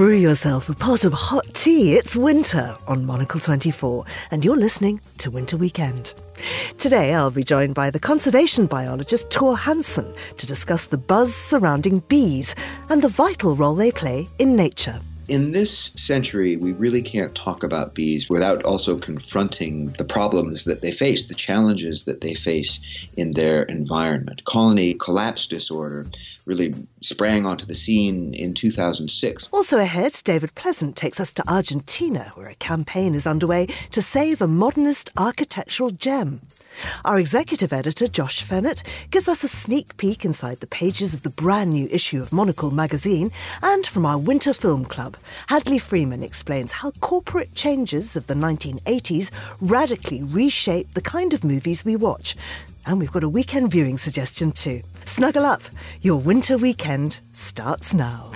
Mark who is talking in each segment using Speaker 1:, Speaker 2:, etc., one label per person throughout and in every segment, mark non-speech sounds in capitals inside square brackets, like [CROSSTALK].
Speaker 1: Brew yourself a pot of hot tea. It's winter on Monocle 24, and you're listening to Winter Weekend. Today, I'll be joined by the conservation biologist Thor Hanson to discuss the buzz surrounding bees and the vital role they play in nature
Speaker 2: in this century, we really can't talk about bees without also confronting the problems that they face, the challenges that they face in their environment. Colony collapse disorder really sprang onto the scene in 2006.
Speaker 1: Also ahead, David Plaisant takes us to Argentina, where a campaign is underway to save a modernist architectural gem. Our executive editor, Josh Fehnert, gives us a sneak peek inside the pages of the brand new issue of Monocle magazine, and from our Winter Film Club, Hadley Freeman explains how corporate changes of the 1980s radically reshape the kind of movies we watch. And we've got a weekend viewing suggestion too. Snuggle up, your winter weekend starts now.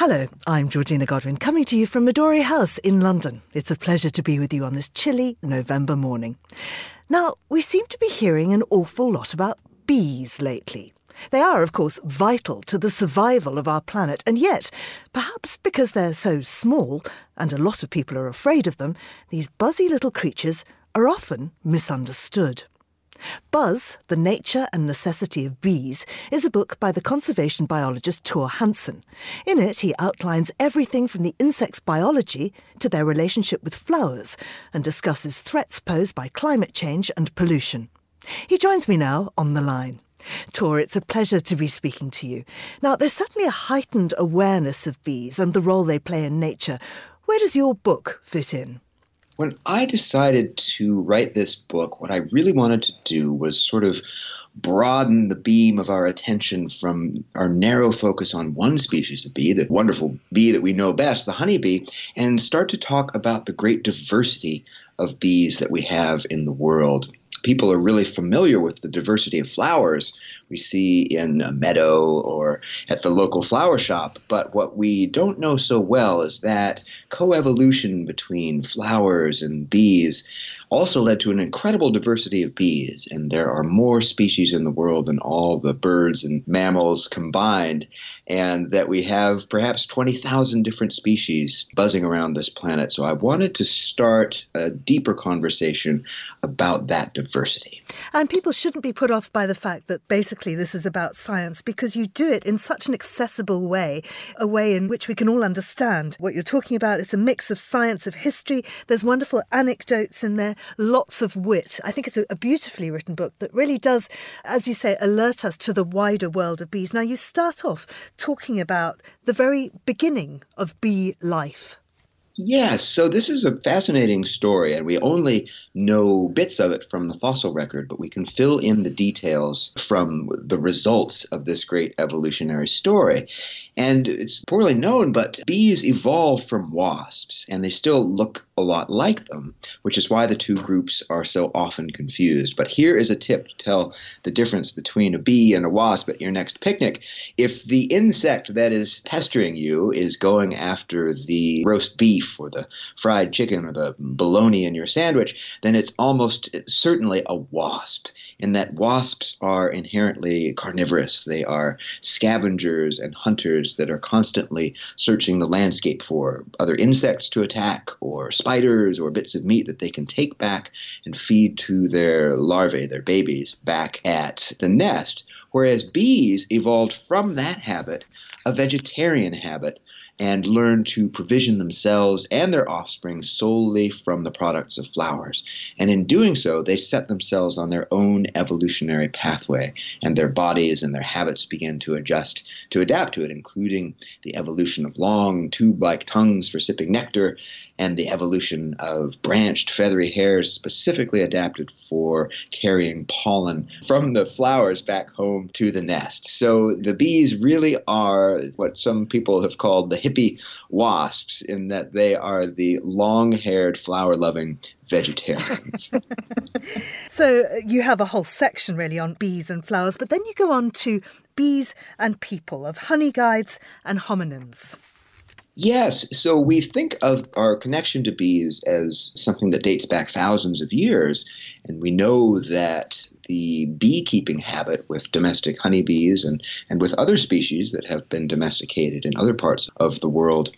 Speaker 1: Hello, I'm Georgina Godwin, coming to you from Midori House in London. It's a pleasure to be with you on this chilly November morning. Now, we seem to be hearing an awful lot about bees lately. They are, of course, vital to the survival of our planet, and yet, perhaps because they're so small and a lot of people are afraid of them, these buzzy little creatures are often misunderstood. Buzz, The Nature and Necessity of Bees, is a book by the conservation biologist Thor Hanson. In it, he outlines everything from the insect's biology to their relationship with flowers and discusses threats posed by climate change and pollution. He joins me now on the line. Thor, it's a pleasure to be speaking to you. Now, there's certainly a heightened awareness of bees and the role they play in nature. Where does your book fit in?
Speaker 2: When I decided to write this book, what I really wanted to do was sort of broaden the beam of our attention from our narrow focus on one species of bee, the wonderful bee that we know best, the honeybee, and start to talk about the great diversity of bees that we have in the world people are really familiar with the diversity of flowers we see in a meadow or at the local flower shop. But what we don't know so well is that coevolution between flowers and bees also led to an incredible diversity of bees, and there are more species in the world than all the birds and mammals combined, and that we have perhaps 20,000 different species buzzing around this planet. So I wanted to start a deeper conversation about that diversity.
Speaker 1: And people shouldn't be put off by the fact that basically this is about science because you do it in such an accessible way, a way in which we can all understand what you're talking about. It's a mix of science, of history. There's wonderful anecdotes in there lots of wit. I think it's a, a beautifully written book that really does, as you say, alert us to the wider world of bees. Now, you start off talking about the very beginning of bee life.
Speaker 2: Yes, so this is a fascinating story, and we only know bits of it from the fossil record, but we can fill in the details from the results of this great evolutionary story. And it's poorly known, but bees evolved from wasps, and they still look a lot like them, which is why the two groups are so often confused. But here is a tip to tell the difference between a bee and a wasp at your next picnic. If the insect that is pestering you is going after the roast beef or the fried chicken or the bologna in your sandwich, then it's almost certainly a wasp, in that wasps are inherently carnivorous. They are scavengers and hunters that are constantly searching the landscape for other insects to attack or spiders or bits of meat that they can take back and feed to their larvae, their babies, back at the nest. Whereas bees evolved from that habit a vegetarian habit and learn to provision themselves and their offspring solely from the products of flowers. And in doing so, they set themselves on their own evolutionary pathway, and their bodies and their habits begin to adjust to adapt to it, including the evolution of long tube like tongues for sipping nectar and the evolution of branched feathery hairs specifically adapted for carrying pollen from the flowers back home to the nest. So the bees really are what some people have called the hippie wasps in that they are the long haired, flower loving vegetarians. [LAUGHS]
Speaker 1: so uh, you have a whole section really on bees and flowers, but then you go on to bees and people, of honey guides and hominins.
Speaker 2: Yes. So we think of our connection to bees as something that dates back thousands of years. And we know that the beekeeping habit with domestic honeybees and, and with other species that have been domesticated in other parts of the world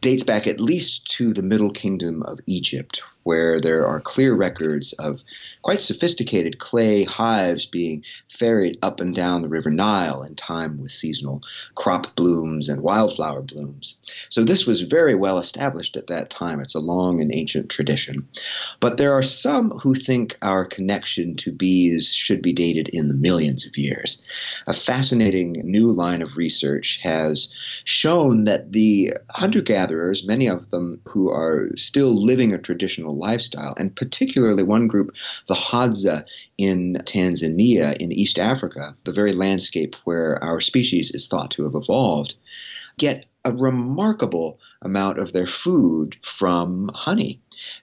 Speaker 2: dates back at least to the Middle Kingdom of Egypt, where there are clear records of quite sophisticated clay hives being ferried up and down the River Nile in time with seasonal crop blooms and wildflower blooms. So this was very well established at that time. It's a long and ancient tradition. But there are some who think our connection to bees should be dated in the millions of years. A fascinating new line of research has shown that the hunter gatherers, many of them who are still living a traditional lifestyle, and particularly one group, the Hadza in Tanzania, in East Africa, the very landscape where our species is thought to have evolved, get a remarkable amount of their food from honey.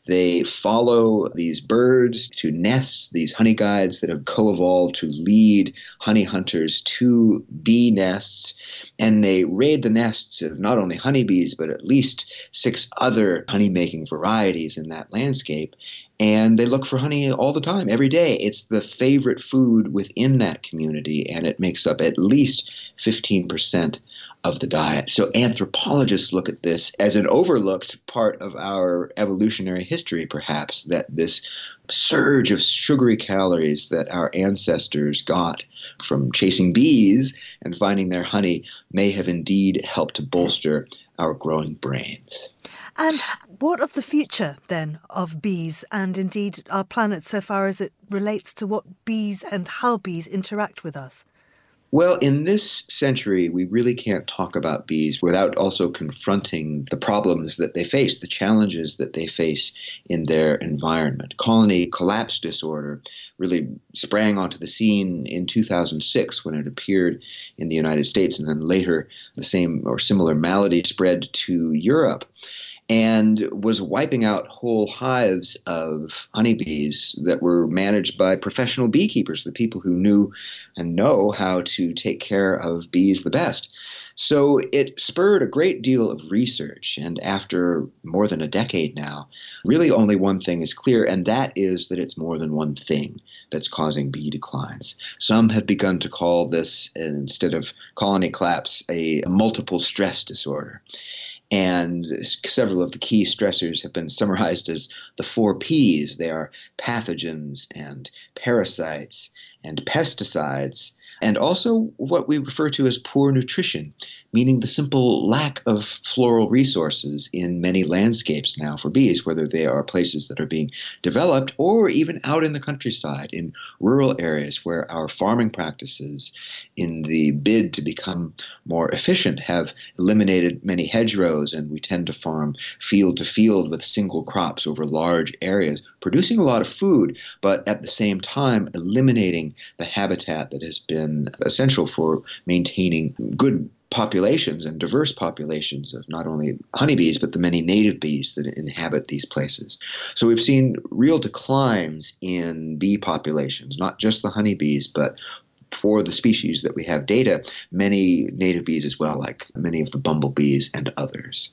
Speaker 2: They follow these birds to nests, these honey guides that have co evolved to lead honey hunters to bee nests. And they raid the nests of not only honeybees, but at least six other honey making varieties in that landscape. And they look for honey all the time, every day. It's the favorite food within that community, and it makes up at least 15% of the diet. So anthropologists look at this as an overlooked part of our evolutionary history, perhaps, that this surge of sugary calories that our ancestors got from chasing bees and finding their honey may have indeed helped to bolster our growing brains.
Speaker 1: And what of the future then of bees and indeed our planet so far as it relates to what bees and how bees interact with us?
Speaker 2: Well, in this century, we really can't talk about bees without also confronting the problems that they face, the challenges that they face in their environment. Colony collapse disorder really sprang onto the scene in 2006 when it appeared in the United States, and then later the same or similar malady spread to Europe and was wiping out whole hives of honeybees that were managed by professional beekeepers, the people who knew and know how to take care of bees the best. So it spurred a great deal of research, and after more than a decade now, really only one thing is clear, and that is that it's more than one thing that's causing bee declines. Some have begun to call this, instead of colony collapse, a multiple stress disorder. And several of the key stressors have been summarized as the four P's. They are pathogens and parasites and pesticides and also what we refer to as poor nutrition, meaning the simple lack of floral resources in many landscapes now for bees, whether they are places that are being developed or even out in the countryside in rural areas where our farming practices, in the bid to become more efficient, have eliminated many hedgerows, and we tend to farm field to field with single crops over large areas, producing a lot of food, but at the same time eliminating the habitat that has been essential for maintaining good populations and diverse populations of not only honeybees but the many native bees that inhabit these places. So we've seen real declines in bee populations, not just the honeybees, but for the species that we have data, many native bees as well, like many of the bumblebees and others.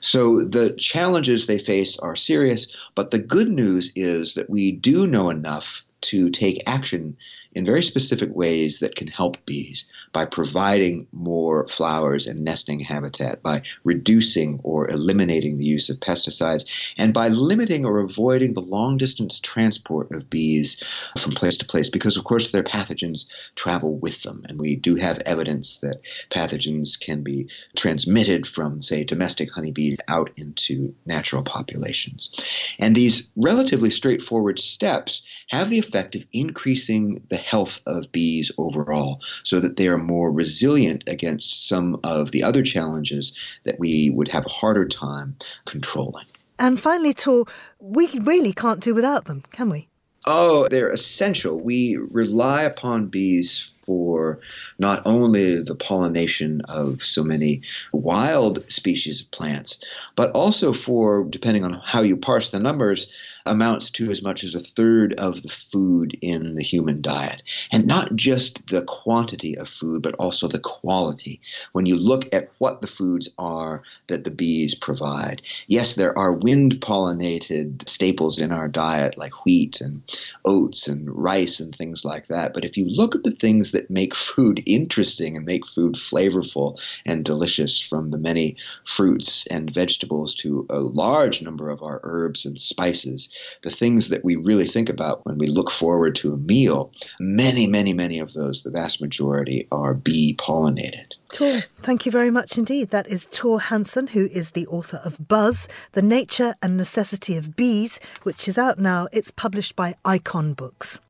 Speaker 2: So the challenges they face are serious, but the good news is that we do know enough to take action in very specific ways that can help bees by providing more flowers and nesting habitat, by reducing or eliminating the use of pesticides, and by limiting or avoiding the long distance transport of bees from place to place, because of course their pathogens travel with them. And we do have evidence that pathogens can be transmitted from, say, domestic honeybees out into natural populations. And these relatively straightforward steps have the effect of increasing the health of bees overall so that they are more resilient against some of the other challenges that we would have a harder time controlling.
Speaker 1: And finally, Thor, we really can't do without them, can we?
Speaker 2: Oh, they're essential. We rely upon bees for not only the pollination of so many wild species of plants, but also for, depending on how you parse the numbers, amounts to as much as a third of the food in the human diet. And not just the quantity of food, but also the quality. When you look at what the foods are that the bees provide, yes, there are wind pollinated staples in our diet like wheat and oats and rice and things like that. But if you look at the things that make food interesting and make food flavorful and delicious, from the many fruits and vegetables to a large number of our herbs and spices, the things that we really think about when we look forward to a meal, many, many, many of those, the vast majority, are bee pollinated.
Speaker 1: Thor, thank you very much indeed. That is Thor Hanson, who is the author of Buzz, The Nature and Necessity of Bees, which is out now. It's published by Icon Books.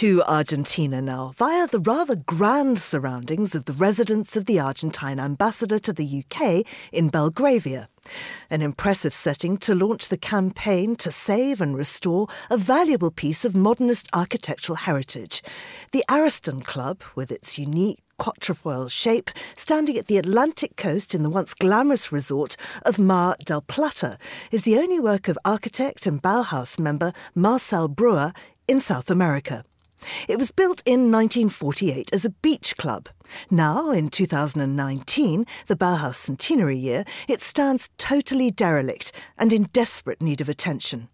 Speaker 1: To Argentina now, via the rather grand surroundings of the residence of the Argentine ambassador to the UK in Belgravia. An impressive setting to launch the campaign to save and restore a valuable piece of modernist architectural heritage. The Ariston Club, with its unique quatrefoil shape, standing at the Atlantic coast in the once glamorous resort of Mar del Plata, is the only work of architect and Bauhaus member Marcel Breuer in South America. It was built in 1948 as a beach club. Now, in 2019, the Bauhaus centenary year, it stands totally derelict and in desperate need of attention.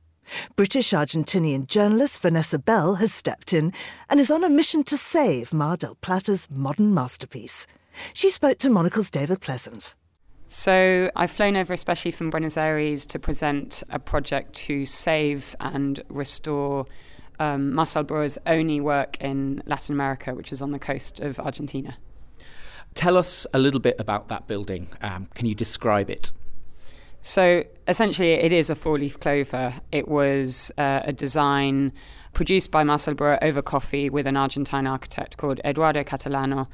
Speaker 1: British Argentinian journalist Vanessa Bell has stepped in and is on a mission to save Mar del Plata's modern masterpiece. She spoke to Monocle's David Plaisant.
Speaker 3: So, I've flown over especially from Buenos Aires to present a project to save and restore um, Marcel Breuer's only work in Latin America, which is on the coast of Argentina.
Speaker 4: Tell us a little bit about that building. Um, can you describe it?
Speaker 3: So essentially, it is a four leaf clover. It was uh, a design produced by Marcel Breuer over coffee with an Argentine architect called Eduardo Catalano,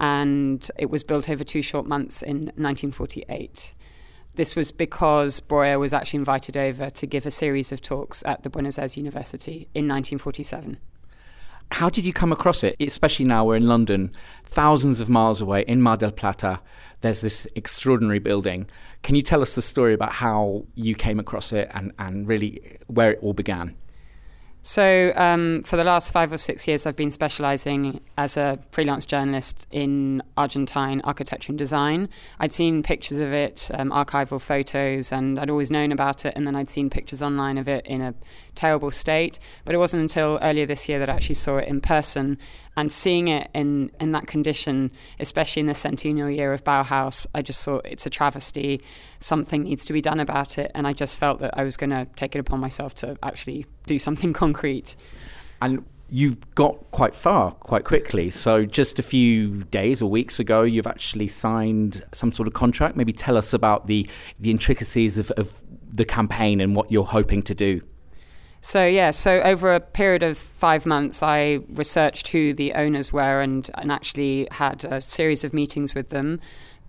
Speaker 3: and it was built over two short months in 1948. This was because Breuer was actually invited over to give a series of talks at the Buenos Aires University in 1947.
Speaker 4: How did you come across it? Especially now we're in London, thousands of miles away in Mar del Plata. There's this extraordinary building. Can you tell us the story about how you came across it and, and really where it all began?
Speaker 3: So, um, for the last five or six years, I've been specializing as a freelance journalist in Argentine architecture and design. I'd seen pictures of it, um, archival photos, and I'd always known about it. And then I'd seen pictures online of it in a terrible state. But it wasn't until earlier this year that I actually saw it in person. And seeing it in, in that condition, especially in the centennial year of Bauhaus, I just thought it's a travesty. Something needs to be done about it. And I just felt that I was going to take it upon myself to actually do something [LAUGHS] concrete.
Speaker 4: And you got quite far quite quickly. So, just a few days or weeks ago, you've actually signed some sort of contract. Maybe tell us about the, the intricacies of, of the campaign and what you're hoping to do.
Speaker 3: So yeah, so over a period of five months, I researched who the owners were and, and actually had a series of meetings with them.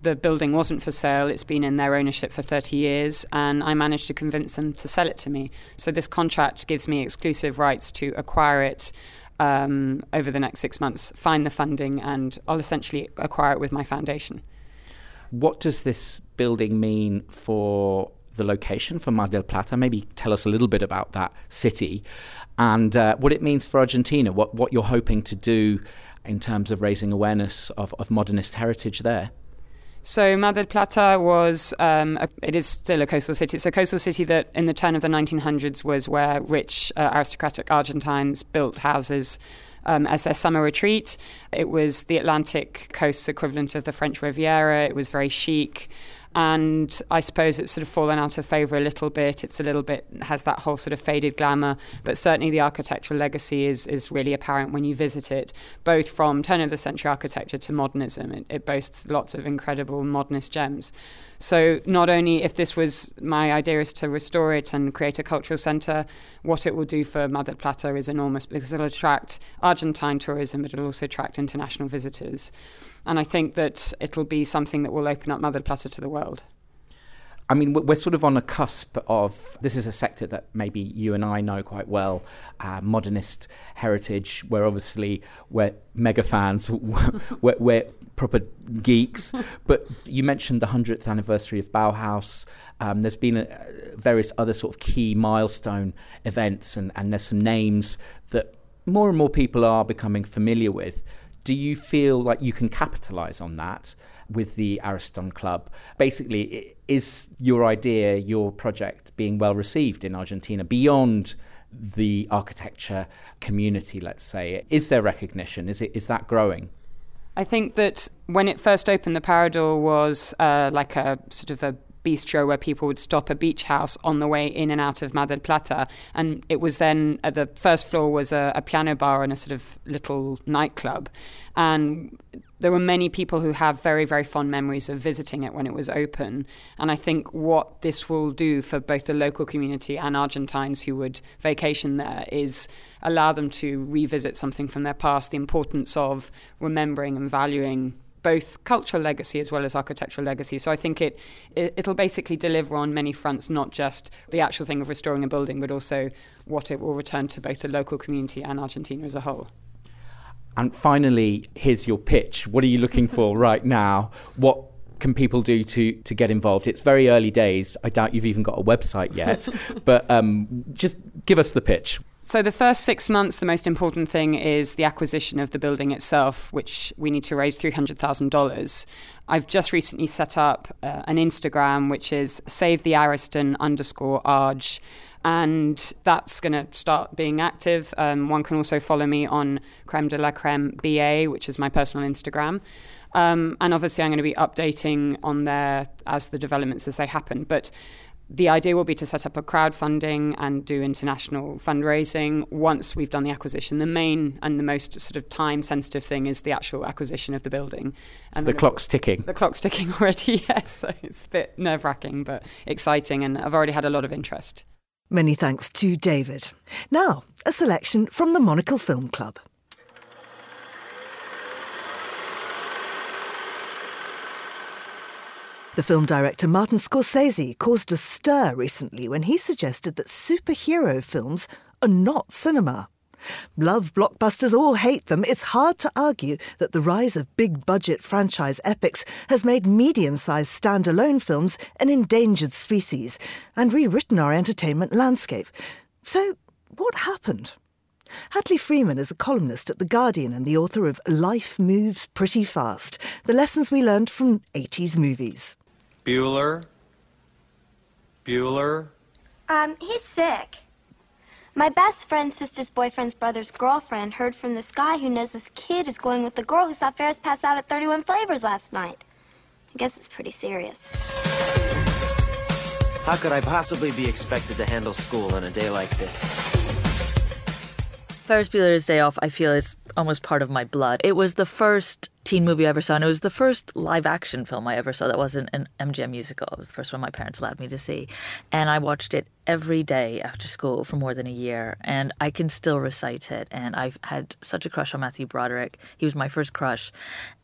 Speaker 3: The building wasn't for sale; it's been in their ownership for 30 years, and I managed to convince them to sell it to me. So this contract gives me exclusive rights to acquire it um, over the next six months, find the funding, and I'll essentially acquire it with my foundation.
Speaker 4: What does this building mean for the location for Mar del Plata. Maybe tell us a little bit about that city and uh, what it means for Argentina, what, what you're hoping to do in terms of raising awareness of, of modernist heritage there.
Speaker 3: So Mar del Plata was, um, a, it is still a coastal city. It's a coastal city that in the turn of the 1900s was where rich uh, aristocratic Argentines built houses um, as their summer retreat. It was the Atlantic coast's equivalent of the French Riviera. It was very chic and I suppose it's sort of fallen out of favour a little bit. It's a little bit has that whole sort of faded glamour, but certainly the architectural legacy is is really apparent when you visit it, both from turn of the century architecture to modernism. It, it boasts lots of incredible modernist gems. So not only if this was my idea is to restore it and create a cultural centre, what it will do for Mar del Plata is enormous because it'll attract Argentine tourism, but it'll also attract international visitors. And I think that it'll be something that will open up Mar del Plata to the world.
Speaker 4: I mean, we're sort of on a cusp of this is a sector that maybe you and I know quite well, uh, modernist heritage. We're obviously we're mega fans, [LAUGHS] we're, we're, proper geeks. [LAUGHS] but you mentioned the hundredth anniversary of Bauhaus. Um, there's been a, various other sort of key milestone events, and, and there's some names that more and more people are becoming familiar with. Do you feel like you can capitalize on that? with the Ariston Club. Basically, is your idea, your project being well received in Argentina beyond the architecture community, let's say? Is there recognition? Is, it, is that growing?
Speaker 3: I think that when it first opened, the Parador was uh, like a sort of a bistro where people would stop a beach house on the way in and out of Mar del Plata. And it was then, uh, the first floor was a, a piano bar and a sort of little nightclub. And there were many people who have very, very fond memories of visiting it when it was open. And I think what this will do for both the local community and Argentines who would vacation there is allow them to revisit something from their past, the importance of remembering and valuing both cultural legacy as well as architectural legacy. So I think it, it will basically deliver on many fronts, not just the actual thing of restoring a building, but also what it will return to both the local community and Argentina as a whole.
Speaker 4: And finally, here's your pitch. What are you looking [LAUGHS] for right now? What can people do to to get involved? It's very early days. I doubt you've even got a website yet, [LAUGHS] but um, just give us the pitch.
Speaker 3: So, the first six months, the most important thing is the acquisition of the building itself, which we need to raise $300,000. I've just recently set up uh, an Instagram, which is save the Ariston underscore Arge. And that's going to start being active. Um, one can also follow me on Creme de la Creme BA, which is my personal Instagram. Um, and obviously, I'm going to be updating on there as the developments as they happen. But the idea will be to set up a crowdfunding and do international fundraising once we've done the acquisition. The main and the most sort of time sensitive thing is the actual acquisition of the building.
Speaker 4: And so the clock's ticking.
Speaker 3: The clock's ticking [LAUGHS] already, yes. So it's a bit nerve wracking, but exciting. And I've already had a lot of interest.
Speaker 1: Many thanks to David. Now, a selection from the Monocle Film Club. The film director Martin Scorsese caused a stir recently when he suggested that superhero films are not cinema. Love blockbusters or hate them, it's hard to argue that the rise of big budget franchise epics has made medium sized standalone films an endangered species and rewritten our entertainment landscape. So, what happened? Hadley Freeman is a columnist at The Guardian and the author of Life Moves Pretty Fast The Lessons We Learned from 80s Movies.
Speaker 5: Bueller? Bueller?
Speaker 6: Um, he's sick. My best friend's sister's boyfriend's brother's girlfriend heard from this guy who knows this kid is going with the girl who saw Ferris pass out at 31 Flavors last night. I guess it's pretty serious.
Speaker 7: How could I possibly be expected to handle school on a day like this?
Speaker 8: Ferris Bueller's Day Off, I feel, is almost part of my blood. It was the first teen movie I ever saw, and it was the first live action film I ever saw that wasn't an MGM musical. It was the first one my parents allowed me to see. And I watched it every day after school for more than a year, and I can still recite it. And I've had such a crush on Matthew Broderick. He was my first crush.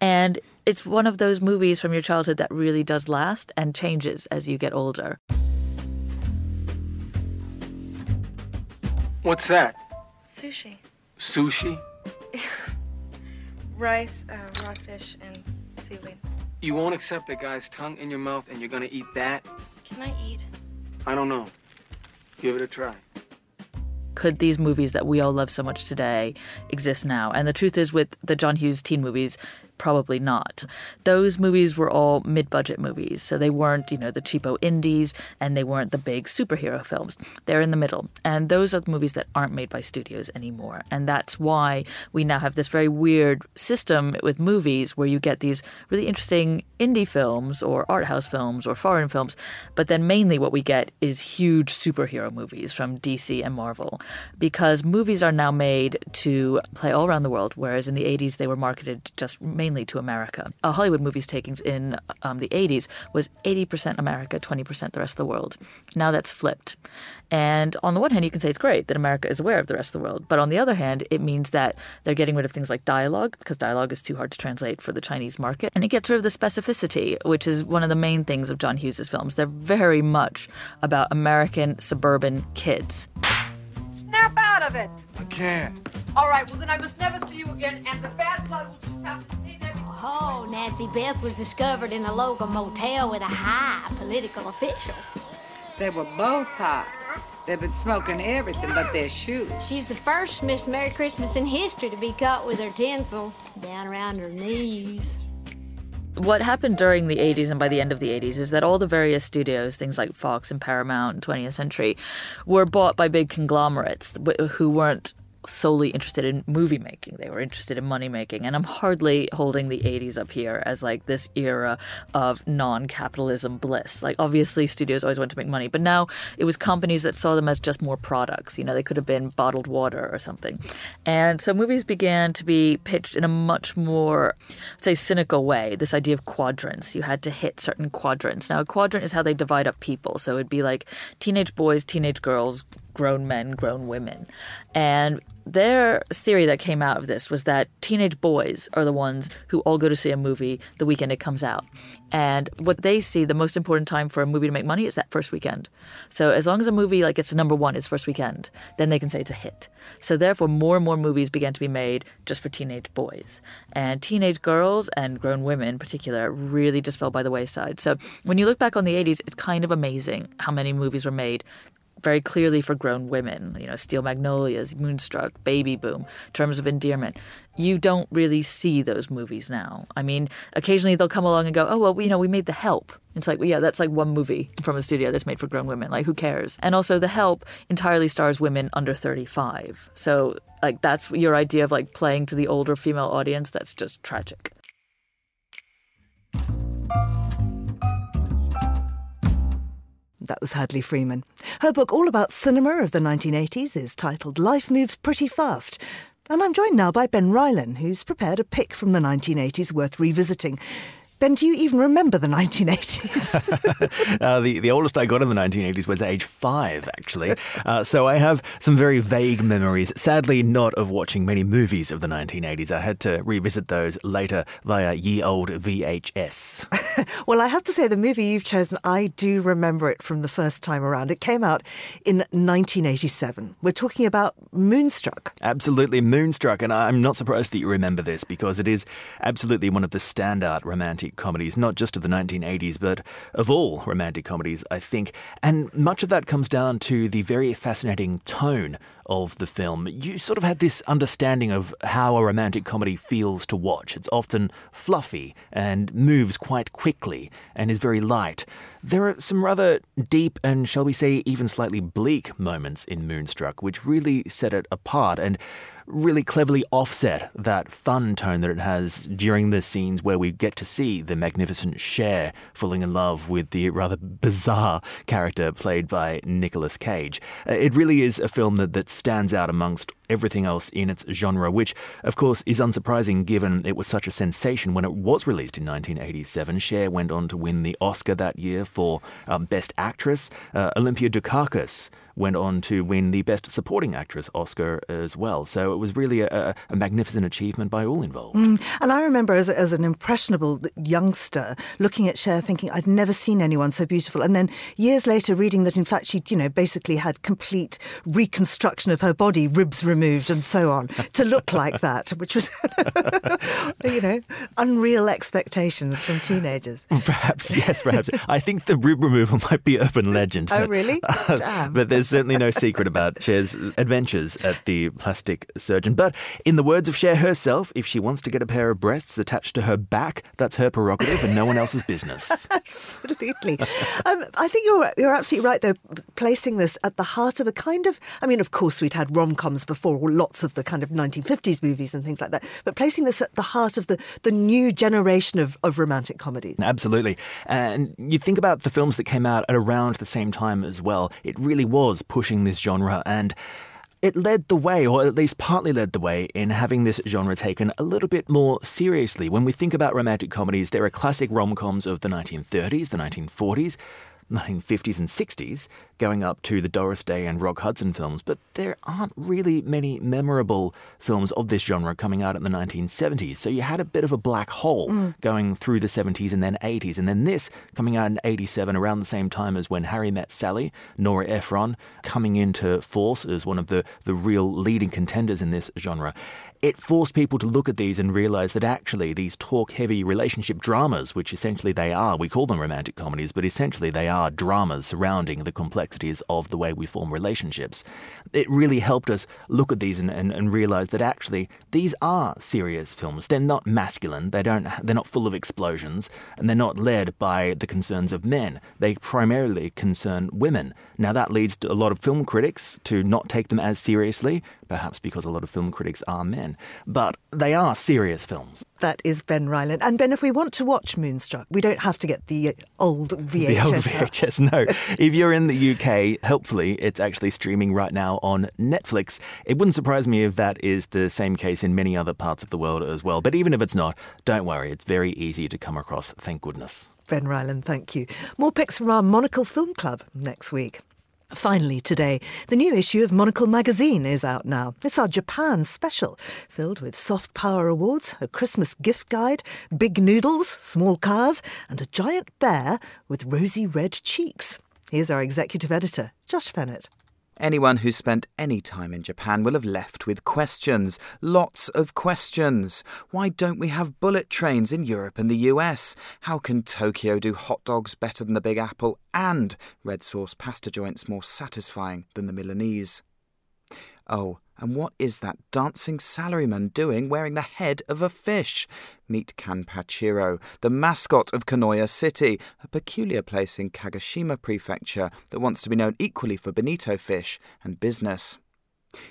Speaker 8: And it's one of those movies from your childhood that really does last and changes as you get older.
Speaker 5: What's that?
Speaker 9: Sushi.
Speaker 5: Sushi? [LAUGHS]
Speaker 9: Rice, uh, raw fish, and seaweed.
Speaker 5: You won't accept a guy's tongue in your mouth and you're gonna eat that?
Speaker 9: Can I eat?
Speaker 5: I don't know. Give it a try.
Speaker 8: Could these movies that we all love so much today exist now? And the truth is, with the John Hughes teen movies, Probably not. Those movies were all mid budget movies, so they weren't, you know, the cheapo indies and they weren't the big superhero films. They're in the middle. And those are the movies that aren't made by studios anymore. And that's why we now have this very weird system with movies where you get these really interesting indie films or art house films or foreign films, but then mainly what we get is huge superhero movies from DC and Marvel because movies are now made to play all around the world, whereas in the 80s they were marketed just mainly mainly to America. A Hollywood movie's takings in um, the 80s was 80% America, 20% the rest of the world. Now that's flipped. And on the one hand, you can say it's great that America is aware of the rest of the world. But on the other hand, it means that they're getting rid of things like dialogue, because dialogue is too hard to translate for the Chinese market. And it gets rid of the specificity, which is one of the main things of John Hughes' films. They're very much about American suburban kids.
Speaker 10: Snap out of it!
Speaker 11: I can't.
Speaker 10: All right, well, then I must never see you again, and the bad blood will just have to stay there.
Speaker 12: Oh, Nancy Beth was discovered in a local motel with a high political official.
Speaker 13: They were both high. They've been smoking everything but their shoes.
Speaker 12: She's the first Miss Merry Christmas in history to be caught with her tinsel down around her knees.
Speaker 8: What happened during the 80s and by the end of the 80s is that all the various studios, things like Fox and Paramount and 20th Century, were bought by big conglomerates who weren't solely interested in movie making. They were interested in money making. And I'm hardly holding the 80s up here as like this era of non capitalism bliss. Like, obviously, studios always want to make money, but now it was companies that saw them as just more products. You know, they could have been bottled water or something. And so movies began to be pitched in a much more, say, cynical way. This idea of quadrants. You had to hit certain quadrants. Now, a quadrant is how they divide up people. So it'd be like teenage boys, teenage girls, grown men, grown women. And their theory that came out of this was that teenage boys are the ones who all go to see a movie the weekend it comes out. And what they see the most important time for a movie to make money is that first weekend. So as long as a movie like gets to number one its first weekend, then they can say it's a hit. So therefore more and more movies began to be made just for teenage boys. And teenage girls and grown women in particular really just fell by the wayside. So when you look back on the 80s, it's kind of amazing how many movies were made very clearly for grown women, you know, Steel Magnolias, Moonstruck, Baby Boom, Terms of Endearment. You don't really see those movies now. I mean, occasionally they'll come along and go, oh, well, you know, we made The Help. It's like, well, yeah, that's like one movie from a studio that's made for grown women. Like, who cares? And also, The Help entirely stars women under 35. So, like, that's your idea of like playing to the older female audience. That's just tragic.
Speaker 1: That was Hadley Freeman. Her book, all about cinema of the 1980s, is titled Life Moves Pretty Fast. And I'm joined now by Ben Ryland, who's prepared a pick from the 1980s worth revisiting. Ben, do you even remember the [LAUGHS] 1980s? [LAUGHS]
Speaker 14: uh, the, the oldest I got in the 1980s was age five, actually. [LAUGHS] Uh, so I have some very vague memories, sadly, not of watching many movies of the 1980s. I had to revisit those later via ye old VHS.
Speaker 1: well, I have to say, the movie you've chosen, I do remember it from the first time around. It came out in 1987. We're talking about Moonstruck.
Speaker 14: Absolutely, Moonstruck. And I'm not surprised that you remember this because it is absolutely one of the standout romantic romantic comedies, not just of the 1980s, but of all romantic comedies, I think. And much of that comes down to the very fascinating tone of the film. You sort of had this understanding of how a romantic comedy feels to watch. It's often fluffy and moves quite quickly and is very light. There are some rather deep and, shall we say, even slightly bleak moments in Moonstruck, which really set it apart. And really cleverly offset that fun tone that it has during the scenes where we get to see the magnificent Cher falling in love with the rather bizarre character played by Nicolas Cage. Uh, it really is a film that, that stands out amongst everything else in its genre, which, of course, is unsurprising given it was such a sensation when it was released in 1987. Cher went on to win the Oscar that year for um, Best Actress. Uh, Olympia Dukakis went on to win the Best Supporting Actress Oscar as well. So it was really a, a magnificent achievement by all involved.
Speaker 1: Mm. And I remember as, as an impressionable youngster looking at Cher thinking, I'd never seen anyone so beautiful. And then years later reading that, in fact, she, you know, basically had complete reconstruction of her body, ribs removed and so on, [LAUGHS] to look like that, which was, [LAUGHS] you know, unreal expectations from teenagers. [LAUGHS]
Speaker 14: Perhaps, yes, perhaps. I think the rib removal might be urban legend.
Speaker 1: Oh, really?
Speaker 14: Damn. but there's certainly no secret about Cher's adventures at the plastic surgeon. But in the words of Cher herself, if she wants to get a pair of breasts attached to her back, that's her prerogative and no one else's business. [LAUGHS]
Speaker 1: Absolutely. um, I think you're you're absolutely right though, placing this at the heart of a kind of I mean, of course we'd had rom coms before, or lots of the kind of 1950s movies and things like that, but placing this at the heart of the, the new generation of, of romantic comedies.
Speaker 14: Absolutely. And you think about the films that came out at around the same time as well, it really was pushing this genre and it led the way, or at least partly led the way, in having this genre taken a little bit more seriously. When we think about romantic comedies, there are classic rom coms of the 1930s, the 1940s, 1950s and 60s, going up to the Doris Day and Rock Hudson films, but there aren't really many memorable films of this genre coming out in the 1970s. So you had a bit of a black hole mm. going through the 70s and then 80s, and then this coming out in 87 around the same time as when Harry Met Sally, Nora Ephron coming into force as one of the, the real leading contenders in this genre it forced people to look at these and realize that actually these talk heavy relationship dramas, which essentially they are, we call them romantic comedies, but essentially they are dramas surrounding the complexities of the way we form relationships. It really helped us look at these and, and, and realize that actually these are serious films. They're not masculine, they don't, they're not full of explosions, and they're not led by the concerns of men. They primarily concern women. Now, that leads to a lot of film critics to not take them as seriously, perhaps because a lot of film critics are men. But they are serious films.
Speaker 1: That is Ben Ryland. And Ben, if we want to watch Moonstruck, we don't have to get the uh, old VHS. [LAUGHS]
Speaker 14: The old VHS, no. if you're in the UK, hopefully it's actually streaming right now on Netflix. It wouldn't surprise me if that is the same case in many other parts of the world as well. But even if it's not, don't worry, it's very easy to come across, thank goodness.
Speaker 1: Ben Ryland, thank you. More picks from our Monocle Film Club next week. Finally, today, the new issue of Monocle magazine is out now. It's our Japan special, filled with soft power awards, a Christmas gift guide, big noodles, small cars, and a giant bear with rosy red cheeks. Here's our executive editor, Josh Fehnert.
Speaker 11: Anyone who's spent any time in Japan will have left with questions. Lots of questions. Why don't we have bullet trains in Europe and the US? How can Tokyo do hot dogs better than the Big Apple and red sauce pasta joints more satisfying than the Milanese? Oh, and what is that dancing salaryman doing wearing the head of a fish? Meet Kanpachiro, the mascot of Kanoya City, a peculiar place in Kagoshima Prefecture that wants to be known equally for bonito fish and business.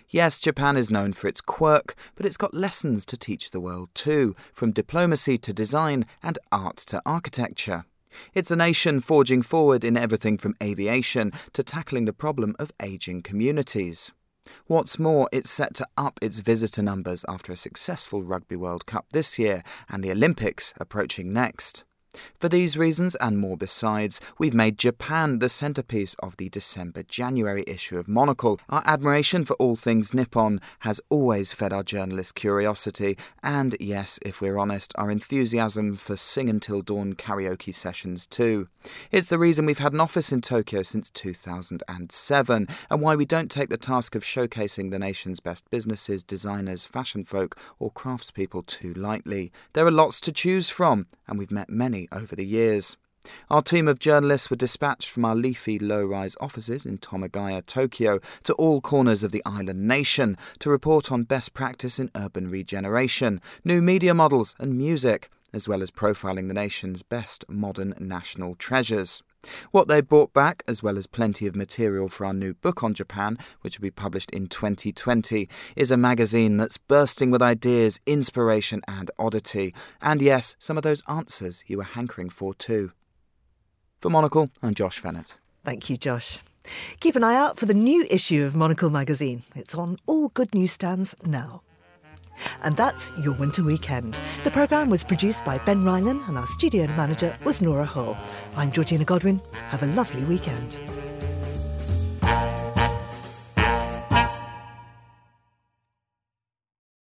Speaker 11: Yes, Japan is known for its quirk, but it's got lessons to teach the world too, from diplomacy to design and art to architecture. It's a nation forging forward in everything from aviation to tackling the problem of ageing communities. What's more, it's set to up its visitor numbers after a successful Rugby World Cup this year and the Olympics approaching next. For these reasons and more besides, we've made Japan the centerpiece of the December January issue of Monocle. Our admiration for all things Nippon has always fed our journalist curiosity, and yes, if we're honest, our enthusiasm for Sing Until Dawn karaoke sessions too. It's the reason we've had an office in Tokyo since 2007, and why we don't take the task of showcasing the nation's best businesses, designers, fashion folk, or craftspeople too lightly. There are lots to choose from, and we've met many over the years. Our team of journalists were dispatched from our leafy low rise offices in Tomigaya, Tokyo, to all corners of the island nation to report on best practice in urban regeneration, new media models, and music, as well as profiling the nation's best modern national treasures. What they brought back, as well as plenty of material for our new book on Japan, which will be published in 2020, is a magazine that's bursting with ideas, inspiration, and oddity. And yes, some of those answers you were hankering for too. For Monocle, I'm Josh Fehnert.
Speaker 1: Thank you, Josh. Keep an eye out for the new issue of Monocle magazine. It's on all good newsstands now. And that's your winter weekend. The programme was produced by Ben Ryland and our studio manager was Nora Hull. I'm Georgina Godwin. Have a lovely weekend.